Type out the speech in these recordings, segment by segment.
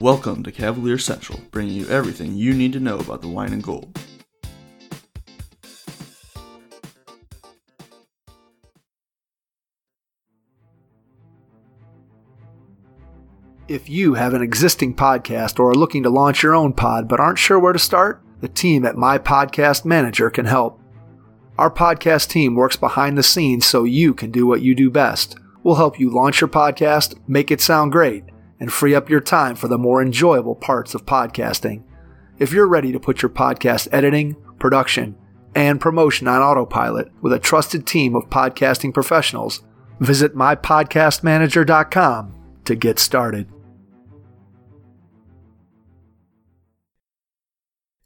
Welcome to Cavalier Central, bringing you everything you need to know about the wine and gold. If you have an existing podcast or are looking to launch your own pod but aren't sure where to start, the team at My Podcast Manager can help. Our podcast team works behind the scenes so you can do what you do best. We'll help you launch your podcast, make it sound great, and free up your time for the more enjoyable parts of podcasting. If you're ready to put your podcast editing, production, and promotion on autopilot with a trusted team of podcasting professionals, visit mypodcastmanager.com to get started.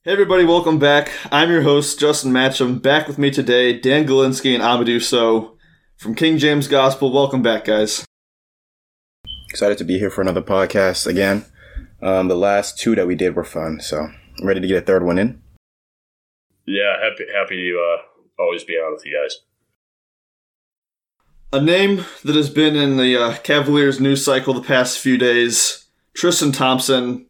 Hey everybody, welcome back. I'm your host, Justin Matcham. Back with me today, Dan Galinsky and Amadou So from King James Gospel. Welcome back, guys. Excited to be here for another podcast again. Um, the last two that we did were fun, so I'm ready to get a third one in. Yeah, happy happy to uh, always be on with you guys. A name that has been in the uh, Cavaliers news cycle the past few days, Tristan Thompson,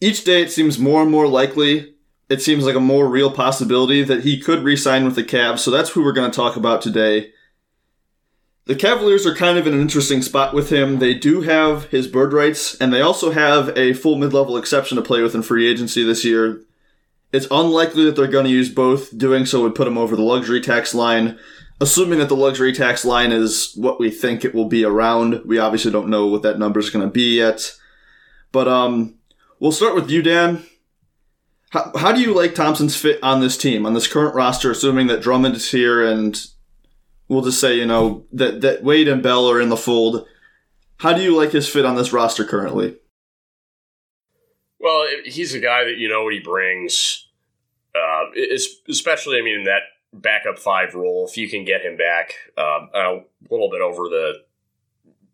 each day it seems more and more likely. It seems like a more real possibility that he could re-sign with the Cavs. So that's who we're going to talk about today. The Cavaliers are kind of in an interesting spot with him. They do have his bird rights, and they also have a full mid-level exception to play with in free agency this year. It's unlikely that they're going to use both. Doing so would put him over the luxury tax line. Assuming that the luxury tax line is what we think it will be around, we obviously don't know what that number is going to be yet. But um, We'll start with you, Dan. How, how do you like Thompson's fit on this team, on this current roster, assuming that Drummond is here and we'll just say, you know, that, that Wade and Bell are in the fold. How do you like his fit on this roster currently? Well, he's a guy that you know what he brings, uh, especially, I mean, in that backup five role. If you can get him back um, a little bit over the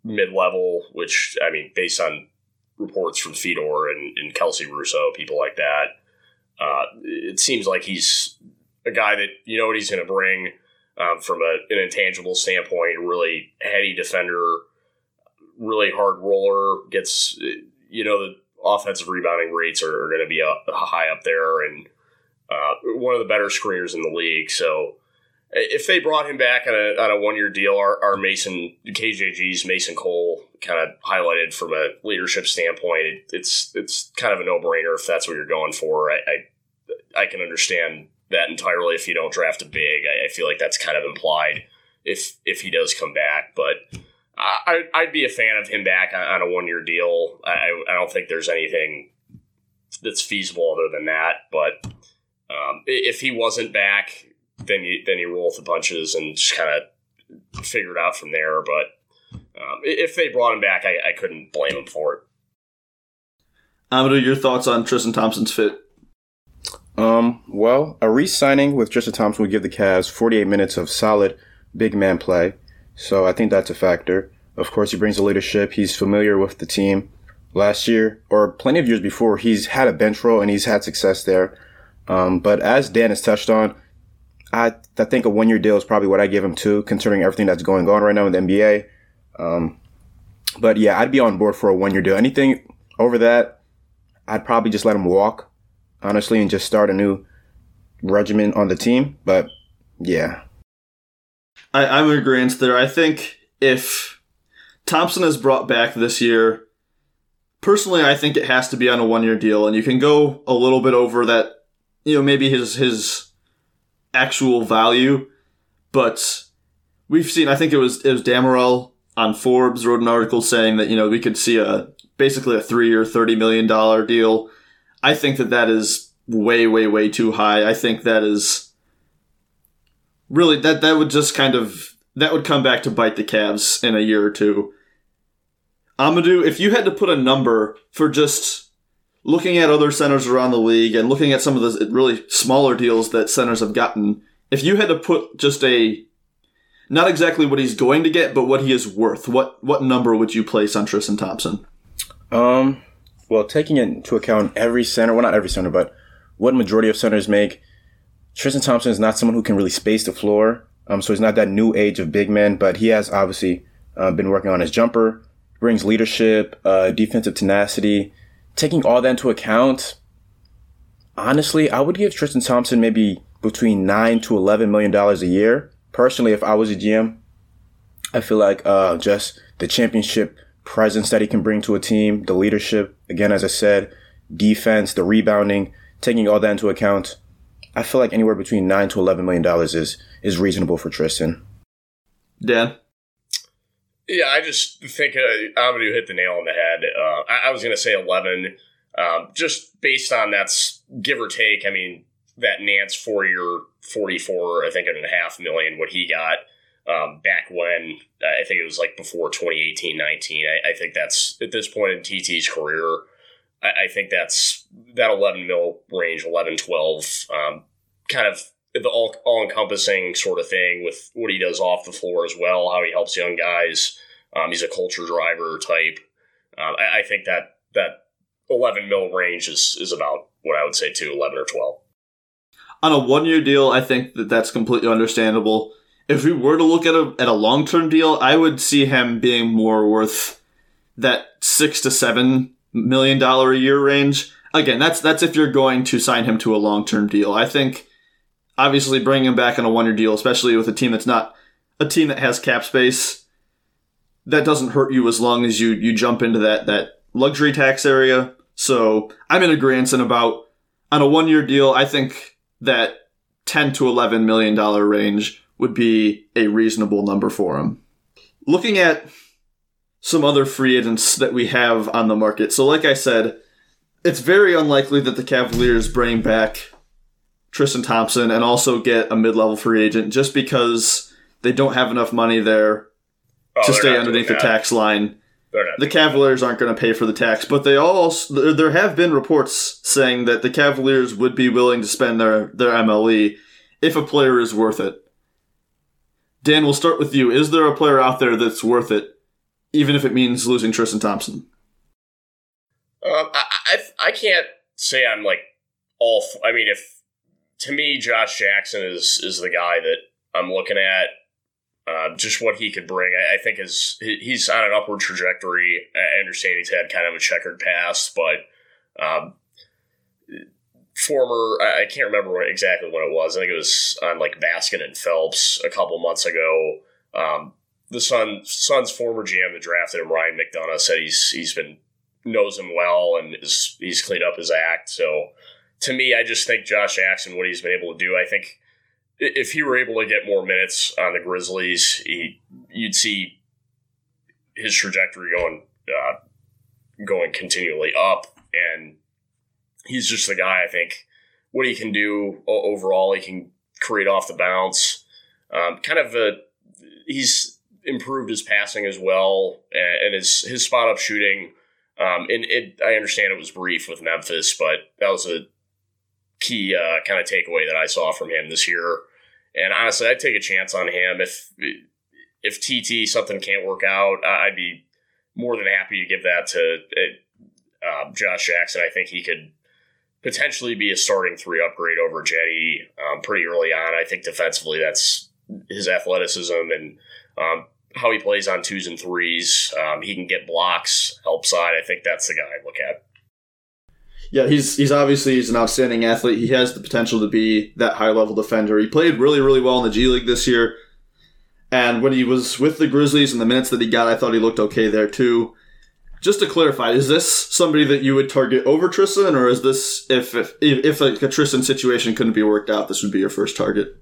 mid level, which, I mean, based on reports from Fedor and, and Kelsey Russo, people like that. Uh, it seems like he's a guy that you know what he's going to bring um, from a, an intangible standpoint. Really heady defender, really hard roller. Gets you know the offensive rebounding rates are, are going to be up, high up there, and uh, one of the better screeners in the league. So if they brought him back on a, on a one year deal, our, our Mason KJG's Mason Cole kind of highlighted from a leadership standpoint. It, it's it's kind of a no brainer if that's what you're going for. I, I, I can understand that entirely if you don't draft a big. I, I, feel like that's kind of implied if if he does come back, but. I, I'd be a fan of him back on, on a one year deal. I, I don't think there's anything that's feasible other than that. But um, if he wasn't back, then you then you roll with the punches and just kind of figure it out from there. But um, if they brought him back, I, I couldn't blame him for it. Amadou, your thoughts on Tristan Thompson's fit? Um, well, a re-signing with Tristan Thompson would give the Cavs 48 minutes of solid big man play. So I think that's a factor. Of course, he brings the leadership. He's familiar with the team. Last year, or plenty of years before, he's had a bench role and he's had success there. Um, but as Dan has touched on, I, I think a one year deal is probably what I give him too, considering everything that's going on right now in the NBA. Um, but yeah, I'd be on board for a one year deal. Anything over that, I'd probably just let him walk, honestly, and just start a new regimen on the team. But yeah. I, I'm in agreement there. I think if Thompson is brought back this year, personally, I think it has to be on a one year deal, and you can go a little bit over that, you know, maybe his, his actual value, but we've seen, I think it was, it was Dammarell on Forbes wrote an article saying that you know we could see a basically a three or thirty million dollar deal. I think that that is way, way, way too high. I think that is really that that would just kind of that would come back to bite the Cavs in a year or two. Amadou, if you had to put a number for just looking at other centers around the league and looking at some of the really smaller deals that centers have gotten, if you had to put just a not exactly what he's going to get, but what he is worth. What what number would you place on Tristan Thompson? Um, well, taking into account every center, well, not every center, but what majority of centers make, Tristan Thompson is not someone who can really space the floor. Um, so he's not that new age of big men, but he has obviously uh, been working on his jumper, brings leadership, uh, defensive tenacity. Taking all that into account, honestly, I would give Tristan Thompson maybe between nine to eleven million dollars a year. Personally, if I was a GM, I feel like uh, just the championship presence that he can bring to a team, the leadership, again, as I said, defense, the rebounding, taking all that into account, I feel like anywhere between nine to eleven million dollars is is reasonable for Tristan. Dan. Yeah, I just think uh, Amadou hit the nail on the head. Uh, I, I, was going to say 11, um, just based on that's give or take. I mean, that Nance four year, 44, I think, and a half million, what he got um, back when I think it was like before 2018 19. I, I, think that's at this point in TT's career. I, I think that's that 11 mil range, 11, 12, um, kind of the all, all encompassing sort of thing with what he does off the floor as well, how he helps young guys. Um, he's a culture driver type. Um, I, I, think that that 11 mil range is, is about what I would say to 11 or 12. On a one year deal, I think that that's completely understandable. If we were to look at a, at a long term deal, I would see him being more worth that six to seven million dollar a year range. Again, that's that's if you're going to sign him to a long term deal. I think obviously bringing him back on a one year deal, especially with a team that's not a team that has cap space, that doesn't hurt you as long as you you jump into that that luxury tax area. So I'm in agreement about on a one year deal. I think that ten to eleven million dollar range would be a reasonable number for him. Looking at some other free agents that we have on the market. So, like I said, it's very unlikely that the Cavaliers bring back Tristan Thompson and also get a mid level free agent just because they don't have enough money there oh, to stay underneath the tax line. The Cavaliers aren't going to pay for the tax, but they also there have been reports saying that the Cavaliers would be willing to spend their their MLE if a player is worth it. Dan, we'll start with you. Is there a player out there that's worth it, even if it means losing Tristan Thompson? Um, I, I, I can't say I'm like all. F- I mean, if to me, Josh Jackson is is the guy that I'm looking at. Uh, just what he could bring, I, I, think is he's on an upward trajectory. I understand he's had kind of a checkered past, but um, former I can't remember what, exactly what it was. I think it was on like Baskin and Phelps a couple months ago. Um, the Sun Suns former GM that drafted him, Ryan McDonough, said he's he's been knows him well and is he's cleaned up his act. So to me, I just think Josh Jackson, what he's been able to do, I think if he were able to get more minutes on the Grizzlies, he, you'd see his trajectory going uh, going continually up and he's just the guy. I think what he can do overall, he can create off the bounce. Um, kind of a he's improved his passing as well, and his his spot up shooting. Um, and it, I understand it was brief with Memphis, but that was a key uh, kind of takeaway that I saw from him this year. And honestly, I'd take a chance on him if if TT something can't work out. I'd be more than happy to give that to uh, Josh Jackson. I think he could potentially be a starting three upgrade over Cedi um, pretty early on. I think defensively, that's his athleticism and um, how he plays on twos and threes. Um, he can get blocks, help side. I think that's the guy I look at. Yeah, he's he's obviously he's an outstanding athlete. He has the potential to be that high level defender. He played really really well in the G League this year, and when he was with the Grizzlies and the minutes that he got, I thought he looked okay there too just to clarify, is this somebody that you would target over Tristan, or is this if if if like a Tristan situation couldn't be worked out, this would be your first target?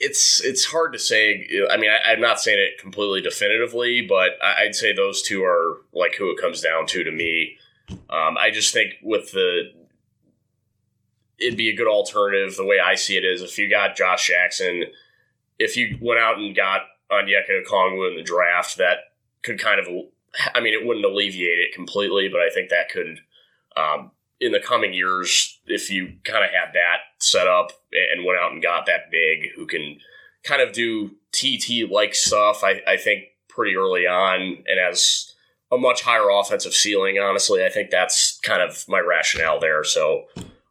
It's it's hard to say. I mean, I, am not saying it completely definitively, but I'd say those two are like who it comes down to to me. Um, I just think with the it'd be a good alternative. The way I see it is, if you got Josh Jackson, if you went out and got Onyeka Okongwu in the draft, that could kind of I mean, it wouldn't alleviate it completely, but I think that could, um, in the coming years, if you kind of had that set up and went out and got that big who can kind of do TT like stuff, I, I think pretty early on and has a much higher offensive ceiling, honestly, I think that's kind of my rationale there. So,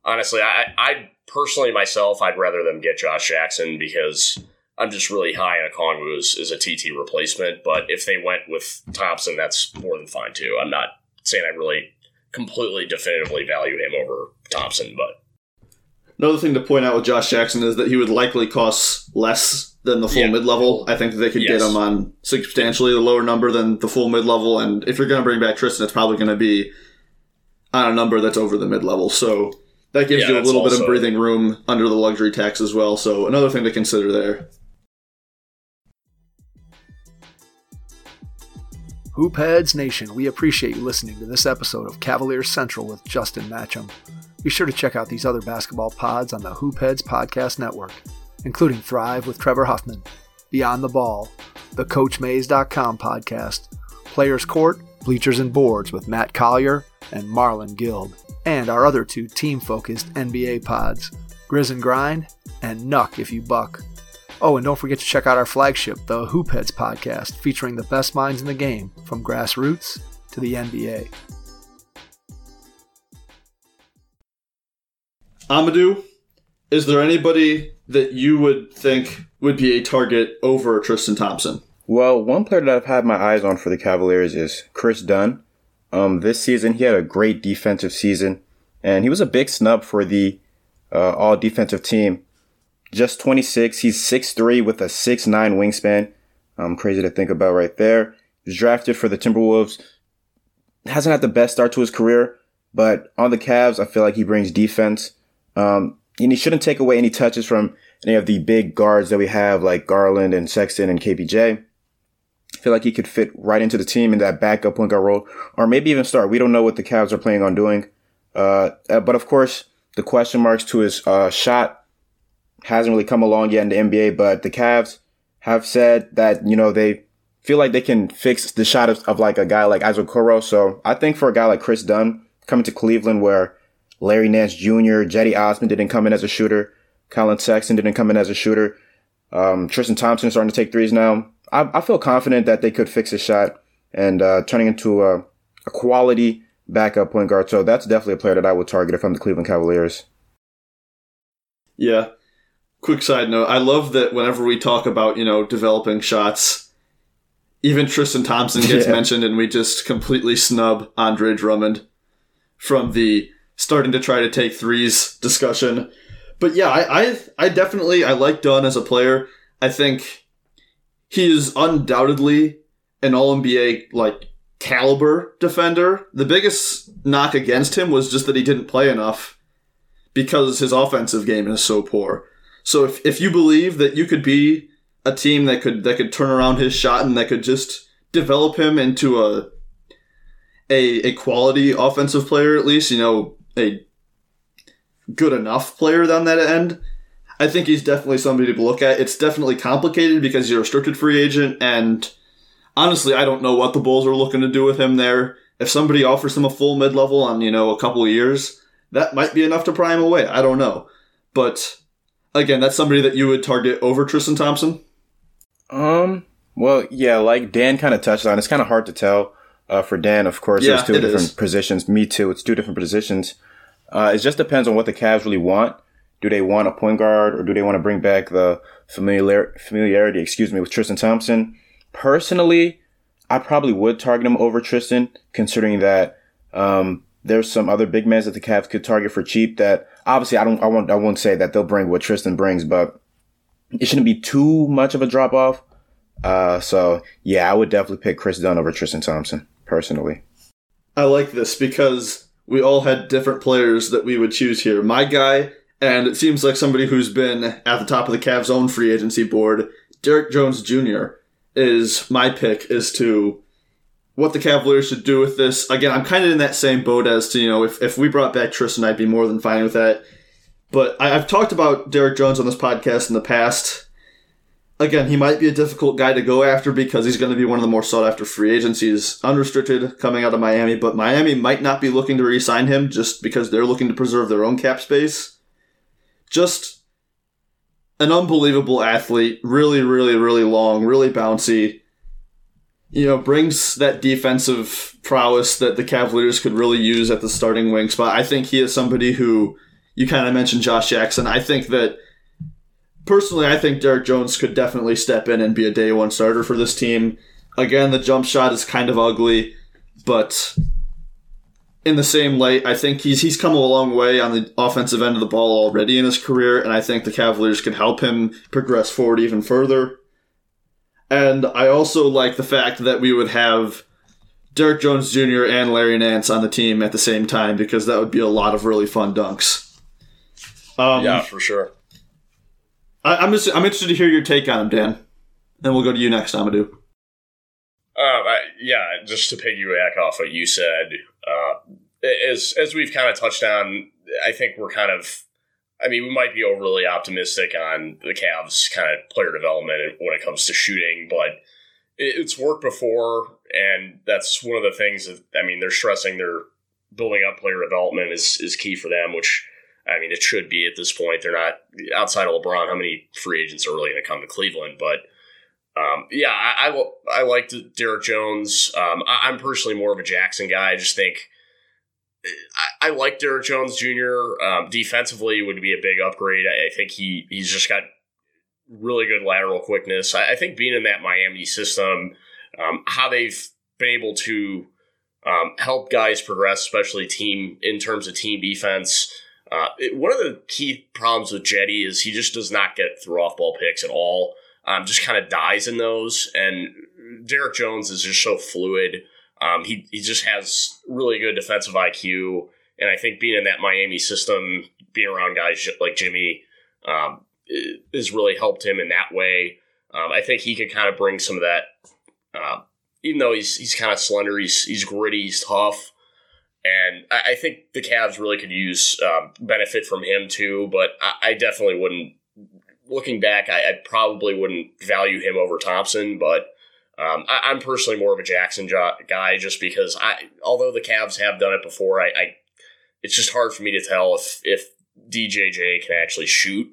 honestly, I, I personally myself, I'd rather them get Josh Jackson because I'm just really high on Kongwu as, as a TT replacement. But if they went with Thompson, that's more than fine too. I'm not saying I really completely definitively value him over Thompson, but Another thing to point out with Josh Jackson is that he would likely cost less than the full Yeah. mid level. I think that they could get him on substantially the lower number than the full mid level. And if you're going to bring back Tristan, it's probably going to be on a number that's over the mid level. So that gives Yeah, you a little bit of breathing room under the luxury tax as well. So another thing to consider there. Hoopheads Nation, we appreciate you listening to this episode of Cavaliers Central with Justin Matcham. Be sure to check out these other basketball pods on the Hoopheads Podcast Network, including Thrive with Trevor Huffman, Beyond the Ball, the CoachMaze.com podcast, Players Court, Bleachers and Boards with Matt Collier and Marlon Guild, and our other two team focused NBA pods, Grizz and Grind and Nuck If You Buck. Oh, and don't forget to check out our flagship, the Hoopheads podcast, featuring the best minds in the game, from grassroots to the NBA. Amadou, is there anybody that you would think would be a target over Tristan Thompson? Well, one player that I've had my eyes on for the Cavaliers is Kris Dunn. Um, this season, he had a great defensive season, and he was a big snub for the uh, all defensive team. Just 26, he's 6'3 with a 6'9 wingspan. Um, crazy to think about right there. He was drafted for the Timberwolves. Hasn't had the best start to his career, but on the Cavs, I feel like he brings defense. Um, and he shouldn't take away any touches from any of the big guards that we have, like Garland and Sexton and KPJ. I feel like he could fit right into the team in that backup point guard role, or maybe even start. We don't know what the Cavs are planning on doing. Uh, uh, but of course, the question marks to his uh, shot hasn't really come along yet in the NBA. But the Cavs have said that you know they feel like they can fix the shot of, of like a guy like Isaac. So I think for a guy like Kris Dunn coming to Cleveland, where Larry Nance Jr., Cedi Osman didn't come in as a shooter, Collin Sexton didn't come in as a shooter, um, Tristan Thompson is starting to take threes now. I, I feel confident that they could fix his shot and uh, turning into a, a quality backup point guard. So that's definitely a player that I would target if I'm the Cleveland Cavaliers. Yeah. Quick side note: I love that whenever we talk about you know developing shots, even Tristan Thompson gets Yeah. mentioned, and we just completely snub Andre Drummond from the starting to try to take threes discussion. But yeah, I I, I definitely I like Dunn as a player. I think he is undoubtedly an All NBA like caliber defender. The biggest knock against him was just that he didn't play enough because his offensive game is so poor. So if, if you believe that you could be a team that could that could turn around his shot and that could just develop him into a a a quality offensive player at least, you know, a good enough player on that end, I think he's definitely somebody to look at. It's definitely complicated because you're a restricted free agent and honestly, I don't know what the Bulls are looking to do with him there. If somebody offers him a full mid level on, you know, a couple years, that might be enough to pry him away. I don't know. But again, that's somebody that you would target over Tristan Thompson. Um. Well, yeah, like Dan kind of touched on, it's kind of hard to tell. Uh, for Dan, of course, Yeah, there's two different is. positions. Me too. It's two different positions. Uh, it just depends on what the Cavs really want. Do they want a point guard, or do they want to bring back the familiar familiarity? Excuse me, with Tristan Thompson. Personally, I probably would target him over Tristan, considering that um, there's some other big men that the Cavs could target for cheap. That obviously I don't, I won't, I won't say that they'll bring what Tristan brings, but it shouldn't be too much of a drop off. Uh, so yeah, I would definitely pick Kris Dunn over Tristan Thompson personally. I like this because we all had different players that we would choose here. My guy, and it seems like somebody who's been at the top of the Cavs' own free agency board, Derrick Jones Jr., is my pick is to what the Cavaliers should do with this. Again, I'm kind of in that same boat as to, you know, if, if we brought back Tristan, I'd be more than fine with that. But I, I've talked about Derrick Jones on this podcast in the past. Again, he might be a difficult guy to go after because he's going to be one of the more sought after free agents. He's unrestricted coming out of Miami, but Miami might not be looking to re sign him just because they're looking to preserve their own cap space. Just an unbelievable athlete, really, really, really long, really bouncy. You know, brings that defensive prowess that the Cavaliers could really use at the starting wing spot. I think he is somebody who you kind of mentioned Josh Jackson. I think that personally, I think Derrick Jones could definitely step in and be a day one starter for this team. Again, the jump shot is kind of ugly, but in the same light, I think he's he's come a long way on the offensive end of the ball already in his career, and I think the Cavaliers can help him progress forward even further. And I also like the fact that we would have Derrick Jones Jr. and Larry Nance on the team at the same time because that would be a lot of really fun dunks. Um, yeah, for sure. I, am just I'm interested to hear your take on him, Dan. Then we'll go to you next, Amadou. Um, I, yeah, just to piggyback off what you said, uh, as as we've kind of touched on, I think we're kind of, I mean, we might be overly optimistic on the Cavs' kind of player development when it comes to shooting, but it's worked before, and that's one of the things that I mean, they're stressing their building up player development is is key for them, which I mean, it should be at this point. They're not outside of LeBron. How many free agents are really going to come to Cleveland? But um, yeah, I, I, I liked Derrick Jones. Um, I, am personally more of a Jackson guy. I just think I, I like Derrick Jones Jr. Um, defensively would be a big upgrade. I, I, think he he's just got really good lateral quickness. I, I think being in that Miami system, um, how they've been able to um, help guys progress, especially team in terms of team defense. Uh, it, one of the key problems with Cedi is he just does not get through off ball picks at all. Um, just kind of dies in those. And Derek Jones is just so fluid. Um, he he just has really good defensive IQ, and I think being in that Miami system, being around guys like Jimmy, um, has really helped him in that way. Um, I think he could kind of bring some of that. Uh, even though he's he's kind of slender, he's he's gritty, he's tough. And I, I think the Cavs really could use um, benefit from him too, but I, I definitely wouldn't. Looking back, I, I, probably wouldn't value him over Thompson, but um, I, am personally more of a Jackson guy just because I, although the Cavs have done it before, I, I, it's just hard for me to tell if if DJJ can actually shoot.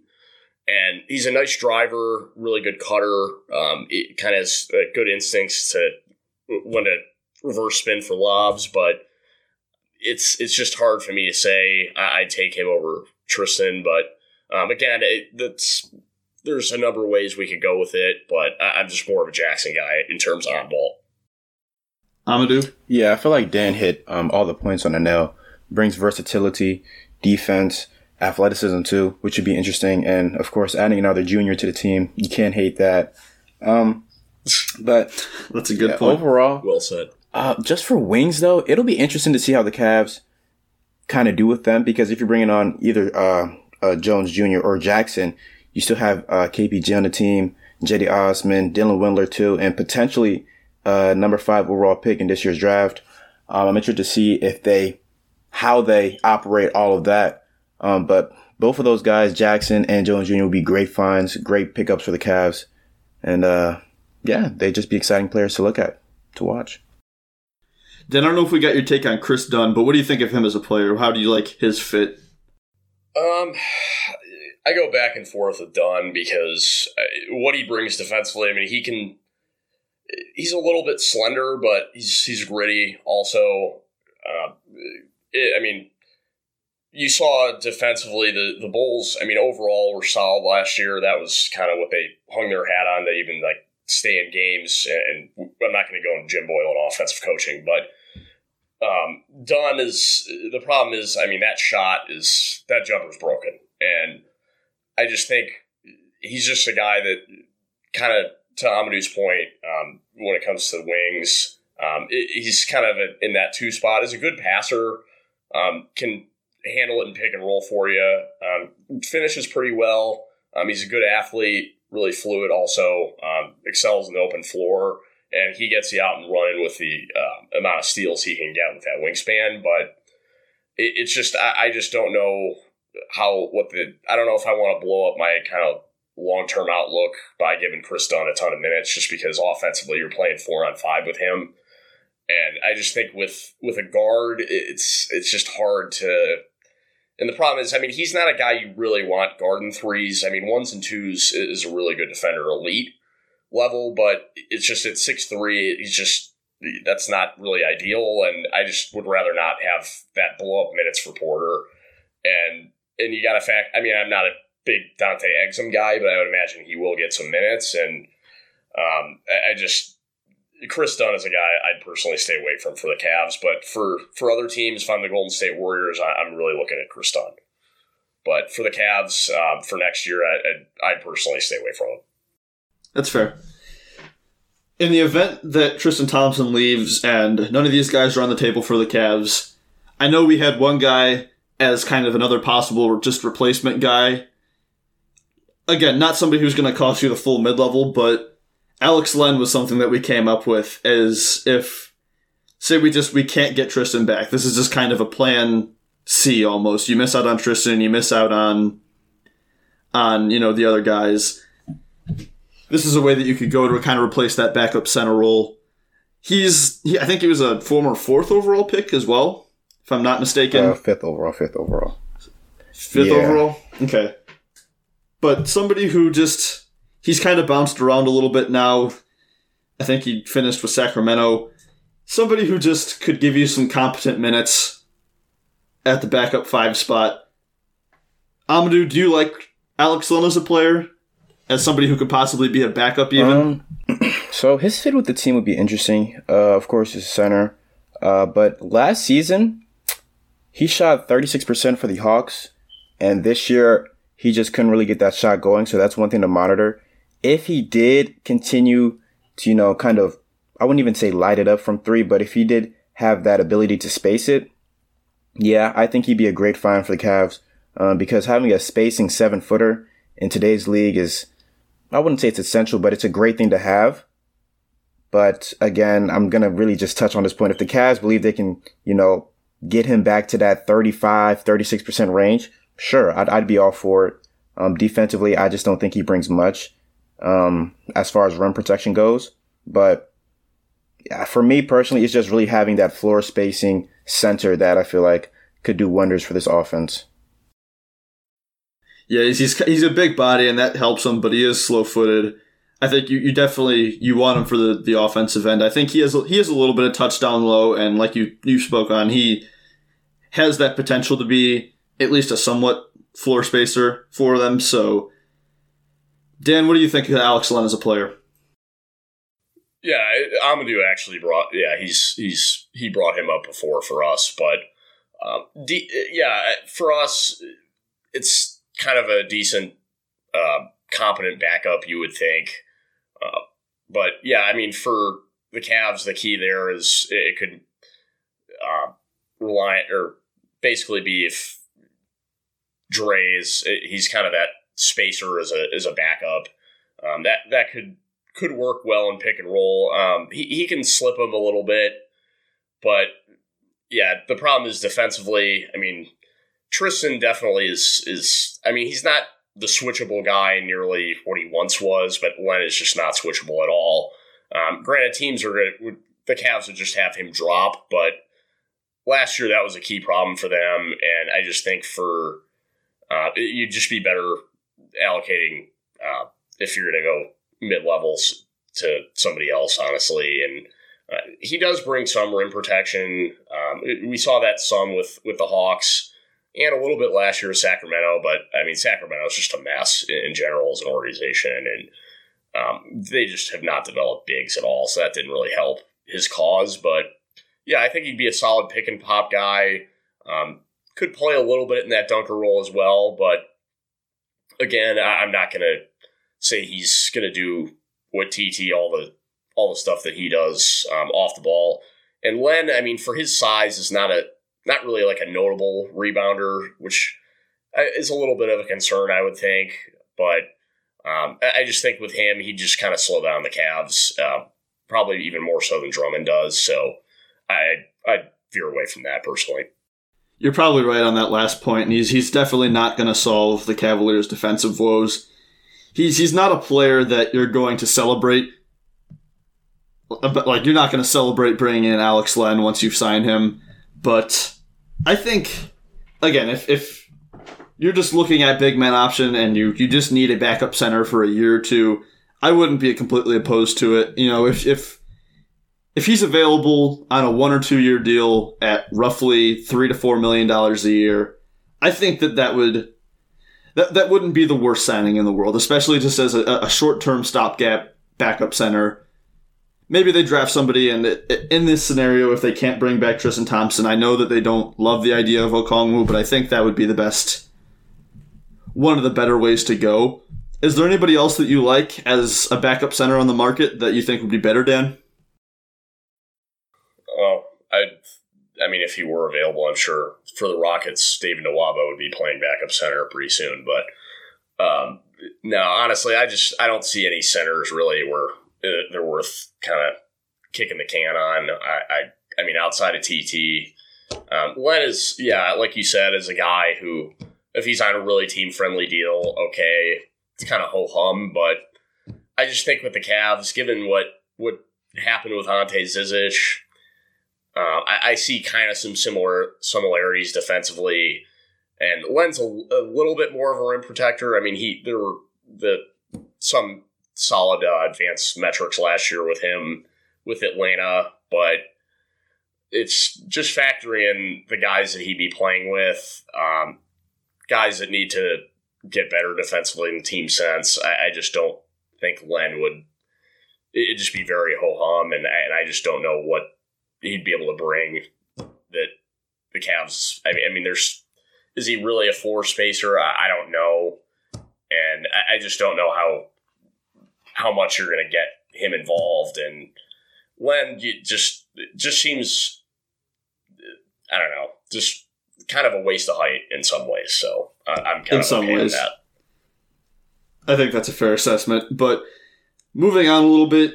And he's a nice driver, really good cutter. Um, it kind of has good instincts to when to reverse spin for lobs, but it's it's just hard for me to say I, would take him over Tristan, but um, again, it, that's there's a number of ways we could go with it, but I, am just more of a Jackson guy in terms of on ball. Amadou, yeah, I feel like Dan hit um, all the points on the nail. Brings versatility, defense, athleticism too, which would be interesting, and of course, adding another junior to the team, you can't hate that. Um, but that's a good yeah, point. Overall, well said. Uh, just for wings, though, it'll be interesting to see how the Cavs kind of do with them because if you're bringing on either uh, uh, Jones Jr. or Jackson, you still have uh, KPJ on the team, Cedi Osman, Dylan Windler too, and potentially uh, number five overall pick in this year's draft. Um, I'm interested to see if they, how they operate all of that. Um, but both of those guys, Jackson and Jones Jr., will be great finds, great pickups for the Cavs, and uh, yeah, they just be exciting players to look at, to watch. Dan, I don't know if we got your take on Kris Dunn, but what do you think of him as a player? How do you like his fit? Um, I go back and forth with Dunn because uh, what he brings defensively. I mean, he can. He's a little bit slender, but he's he's gritty. Also, uh, it, I mean, you saw defensively the the Bulls. I mean, overall were solid last year. That was kind of what they hung their hat on to even like stay in games. And, I'm not going to go into Jim Boylen and offensive coaching, but um, Dunn is the problem is, I mean, that shot is that jumper's broken, and I just think he's just a guy that kind of to Amadou's point um, when it comes to the wings, um, it, he's kind of a, in that two spot. Is a good passer, um, can handle it and pick and roll for you. Um, finishes pretty well. Um, he's a good athlete, really fluid. Also excels in the open floor and he gets you out and running with the uh, amount of steals he can get with that wingspan. But it, it's just I, I, just don't know how what the I don't know if I want to blow up my kind of long term outlook by giving Kris Dunn a ton of minutes just because offensively you're playing four on five with him. And I just think with with a guard, it's it's just hard to. And the problem is, I mean, he's not a guy you really want guarding threes. I mean, ones and twos is a really good defender, elite level, but it's just at six three. He's just that's not really ideal, and I just would rather not have that blow up minutes for Porter. And and you got to fact. I mean, I'm not a big Dante Exum guy, but I would imagine he will get some minutes. And um, I, I just Kris Dunn is a guy I'd personally stay away from for the Cavs, but for for other teams, if I'm the Golden State Warriors, I, am really looking at Kris Dunn. But for the Cavs um, for next year, I, I'd personally stay away from him. That's fair. In the event that Tristan Thompson leaves and none of these guys are on the table for the Cavs, I know we had one guy as kind of another possible just replacement guy. Again, not somebody who's going to cost you the full mid level, but Alex Len was something that we came up with as if, say, we just we can't get Tristan back. This is just kind of a plan C almost. You miss out on Tristan, and you miss out on on you know the other guys. This is a way that you could go to kind of replace that backup center role. He's, he, I think he was a former fourth overall pick as well, if I'm not mistaken. Uh, fifth overall, fifth overall. Fifth yeah. overall? Okay. But somebody who just he's kind of bounced around a little bit now. I think he finished with Sacramento. Somebody who just could give you some competent minutes at the backup five spot. Amadou, do you like Alex Len as a player? As somebody who could possibly be a backup, even? Um, so his fit with the team would be interesting. Uh, of course, he's a center. Uh, but last season, he shot 36% for the Hawks. And this year, he just couldn't really get that shot going. So that's one thing to monitor if he did continue to, you know, kind of, I wouldn't even say light it up from three, but if he did have that ability to space it, yeah, I think he'd be a great find for the Cavs um, because having a spacing seven footer in today's league is, I wouldn't say it's essential, but it's a great thing to have. But again, I'm going to really just touch on this point. If the Cavs believe they can, you know, get him back to that 35, 36% range, sure, I'd, I'd be all for it. Um, defensively, I just don't think he brings much um, as far as rim protection goes. But for me personally, it's just really having that floor spacing center that I feel like could do wonders for this offense. Yeah, he's he's, he's a big body and that helps him, but he is slow footed. I think you, you definitely you want him for the, the offensive end. I think he has he has a little bit of touchdown low, and like you you spoke on, he has that potential to be at least a somewhat floor spacer for them. So Dan, what do you think of Alex Len as a player? Yeah, Amadou actually brought. Yeah, he's he's he brought him up before for us, but um, de- yeah, for us, it's kind of a decent, uh, competent backup. You would think, uh, but yeah, I mean, for the Cavs, the key there is it could uh, rely or basically be if Dre is he's kind of that spacer as a as a backup. Um, that that could could work well in pick and roll. Um, he he can slip him a little bit, but yeah, the problem is defensively. I mean, Tristan definitely is is. I mean, he's not the switchable guy nearly what he once was, but Len is just not switchable at all. Um, granted, teams are going the Cavs would just have him drop, but last year that was a key problem for them, and I just think for uh, you'd just be better allocating uh, if you're going to go mid levels to somebody else, honestly. And uh, he does bring some rim protection. Um, we saw that some with with the Hawks and a little bit last year with Sacramento, but I mean Sacramento is just a mess in, general as an organization, and um, they just have not developed bigs at all. So that didn't really help his cause. But yeah, I think he'd be a solid pick and pop guy. Um, could play a little bit in that dunker role as well, but again, I, am not going to say he's going to do what TT all the all the stuff that he does um, off the ball. And Len, I mean, for his size, is not a not really like a notable rebounder, which uh, is a little bit of a concern, I would think. But um, I just think with him, he just kind of slow down the Cavs, uh, probably even more so than Drummond does. So I I veer away from that personally. You're probably right on that last point, and he's he's definitely not going to solve the Cavaliers' defensive woes. He's he's not a player that you're going to celebrate. Like you're not going to celebrate bringing in Alex Len once you've signed him. But I think again, if if you're just looking at big man option and you you just need a backup center for a year or two, I wouldn't be completely opposed to it. You know, if if if he's available on a one or two year deal at roughly three to four million dollars a year, I think that that would that that wouldn't be the worst signing in the world, especially just as a, a short term stopgap backup center. Maybe they draft somebody, and in this scenario, if they can't bring back Tristan Thompson, I know that they don't love the idea of Okongwu, but I think that would be the best, one of the better ways to go. Is there anybody else that you like as a backup center on the market that you think would be better, Dan? Well, I, I mean, if he were available, I'm sure for the Rockets, David Nwaba would be playing backup center pretty soon. But um, no, honestly, I just I don't see any centers really where they're worth kind of kicking the can on. I, I, I mean, outside of TT, um, Len is yeah, like you said, is a guy who if he's on a really team friendly deal, okay, it's kind of ho hum. But I just think with the Cavs, given what what happened with Ante Zizic, uh, I, I, see kind of some similar similarities defensively. And Len's a, a, little bit more of a rim protector. I mean, he there were the some solid uh, advanced metrics last year with him with Atlanta, but it's just factoring in the guys that he'd be playing with, um, guys that need to get better defensively in team sense. I, I just don't think Len would. It'd just be very ho hum, and, and I just don't know what he'd be able to bring that the Cavs. I mean, I mean, there's is he really a four spacer? I, I don't know, and I, I, just don't know how how much you're going to get him involved. And Len just just seems, I don't know, just kind of a waste of height in some ways. So uh, I'm kind in of some okay ways. that. I think that's a fair assessment. But moving on a little bit,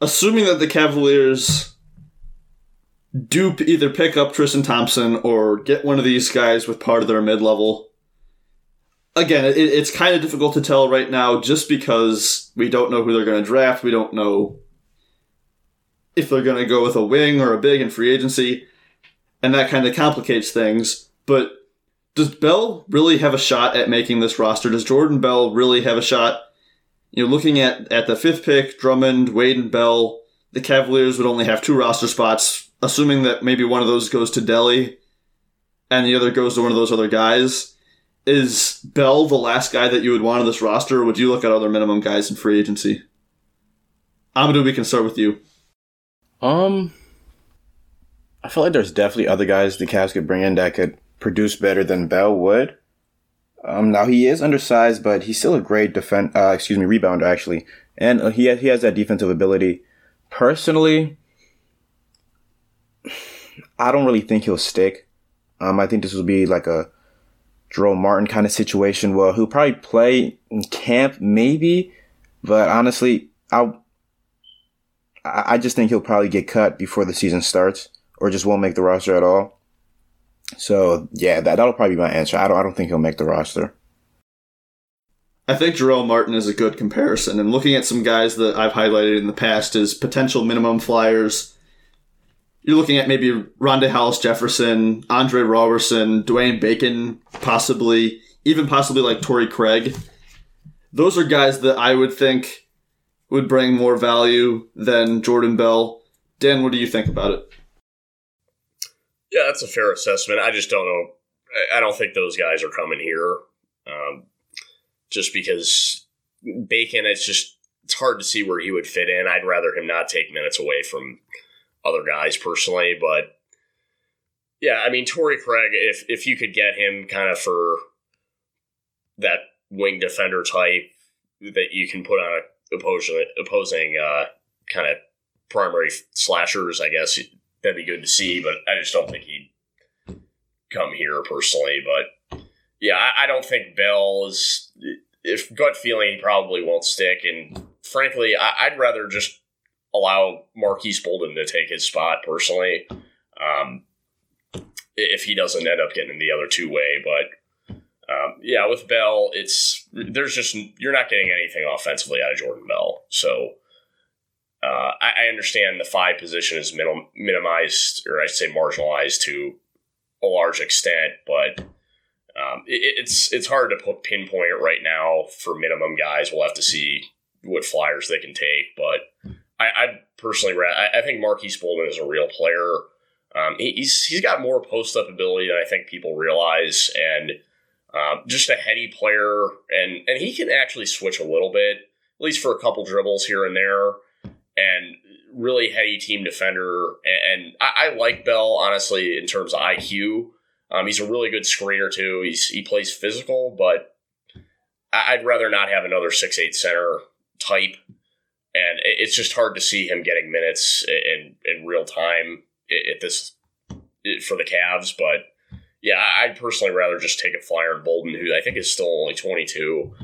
assuming that the Cavaliers do either pick up Tristan Thompson or get one of these guys with part of their mid level. Again, it, it's kind of difficult to tell right now just because we don't know who they're going to draft. We don't know if they're going to go with a wing or a big in free agency, and that kind of complicates things. But does Bell really have a shot at making this roster? Does Jordan Bell really have a shot? You know, looking at, at the fifth pick, Drummond, Wade, and Bell, the Cavaliers would only have two roster spots assuming that maybe one of those goes to Delly and the other goes to one of those other guys, is Bell the last guy that you would want on this roster, or would you look at other minimum guys in free agency? Amadou, we can start with you. Um, I feel like there's definitely other guys the Cavs could bring in that could produce better than Bell would. Um, now he is undersized, but he's still a great defense. Uh, excuse me, rebounder actually, and uh, he has, he has that defensive ability. Personally, I don't really think he'll stick. Um, I think this will be like a Jerome Martin kind of situation. Well, he'll probably play in camp, maybe, but honestly, I I just think he'll probably get cut before the season starts, or just won't make the roster at all. So yeah, that that'll probably be my answer. I don't I don't think he'll make the roster. I think Jerome Martin is a good comparison, and looking at some guys that I've highlighted in the past as potential minimum flyers you're looking at maybe Rondae Hollis Jefferson, Andre Roberson, Dwayne Bacon, possibly, even possibly like Torrey Craig. Those are guys that I would think would bring more value than Jordan Bell. Dan, what do you think about it? Yeah, that's a fair assessment. I just don't know. I don't think those guys are coming here. Um, just because Bacon, it's just it's hard to see where he would fit in. I'd rather him not take minutes away from other guys personally, but yeah, I mean Torrey Craig, if if you could get him kind of for that wing defender type that you can put on opposing opposing uh, kind of primary slashers, I guess that'd be good to see. But I just don't think he'd come here personally. But yeah, I, I don't think Bell is. If gut feeling, he probably won't stick. And frankly, I, I'd rather just allow Marques Bolden to take his spot personally. Um, if he doesn't end up getting in the other two way, but um, yeah, with Bell, it's there's just you're not getting anything offensively out of Jordan Bell. So uh, I, I, understand the five position is minim, minimized, or I say marginalized to a large extent, but um, it, it's it's hard to put pinpoint right now for minimum guys. We'll have to see what flyers they can take, but I, I personally, I, I think Marques Bolden is a real player. Um, he, he's he's got more post up ability than I think people realize, and Um, just a heady player, and and he can actually switch a little bit, at least for a couple dribbles here and there, and really heady team defender. And, and I, I, like Bell honestly in terms of IQ. Um, he's a really good screener too. He's he plays physical, but I'd rather not have another six eight center type. And it's just hard to see him getting minutes in in real time at this for the Cavs. But yeah, I'd personally rather just take a flyer on Bolden, who I think is still only 22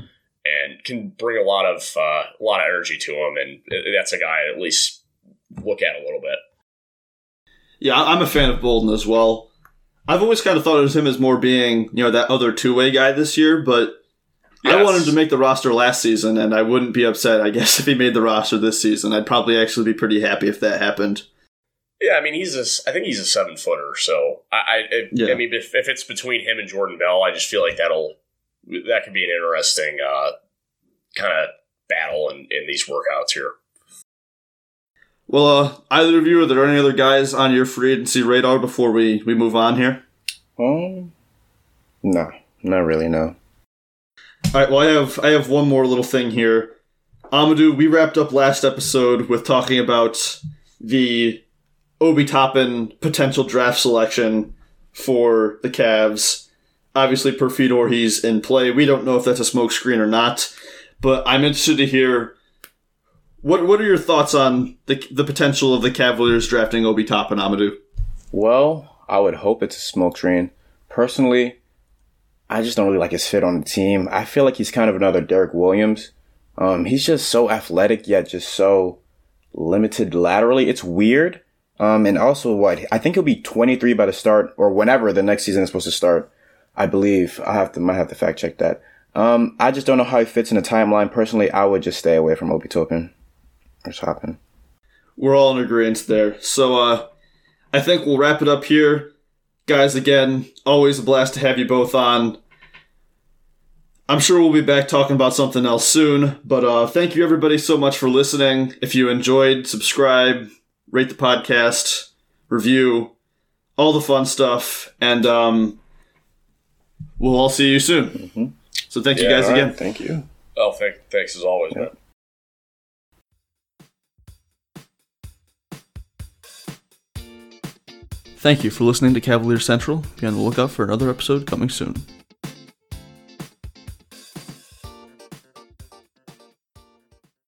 and can bring a lot of uh, a lot of energy to him. And that's a guy I'd at least look at a little bit. Yeah, I'm a fan of Bolden as well. I've always kind of thought of him as more being, you know, that other two way guy this year, but yes. I wanted to make the roster last season, and I wouldn't be upset, I guess, if he made the roster this season. I'd probably actually be pretty happy if that happened. Yeah, I mean he's a, I think he's a seven footer. So I, I, yeah. I mean if, if it's between him and Jordan Bell, I just feel like that'll that could be an interesting uh, kind of battle in, in these workouts here. Well, uh, either of you, are there any other guys on your free agency radar before we, we move on here? Um, no, not really. No. All right. Well, I have I have one more little thing here. Amadou, we wrapped up last episode with talking about the Obi Toppin potential draft selection for the Cavs. Obviously, per Fedor, he's in play. We don't know if that's a smokescreen or not, but I'm interested to hear what what are your thoughts on the the potential of the Cavaliers drafting Obi Toppin Amadou? Well, I would hope it's a smokescreen. Personally, I just don't really like his fit on the team. I feel like he's kind of another Derrick Williams. Um, he's just so athletic yet just so limited laterally. It's weird um, and also what I think he'll be 23 by the start or whenever the next season is supposed to start. I believe I have to might have to fact check that. Um, I just don't know how he fits in the timeline. Personally, I would just stay away from Obi Toppin or Toppin. We're all in agreement there. So uh, I think we'll wrap it up here, guys. Again, always a blast to have you both on. I'm sure we'll be back talking about something else soon, but uh, thank you everybody so much for listening. If you enjoyed, subscribe, rate the podcast, review, all the fun stuff, and um, we'll all see you soon. Mm-hmm. So thank yeah, you guys again. Thank you. Oh, thank, thanks as always, yeah. man. Thank you for listening to Cavalier Central. Be on the lookout for another episode coming soon.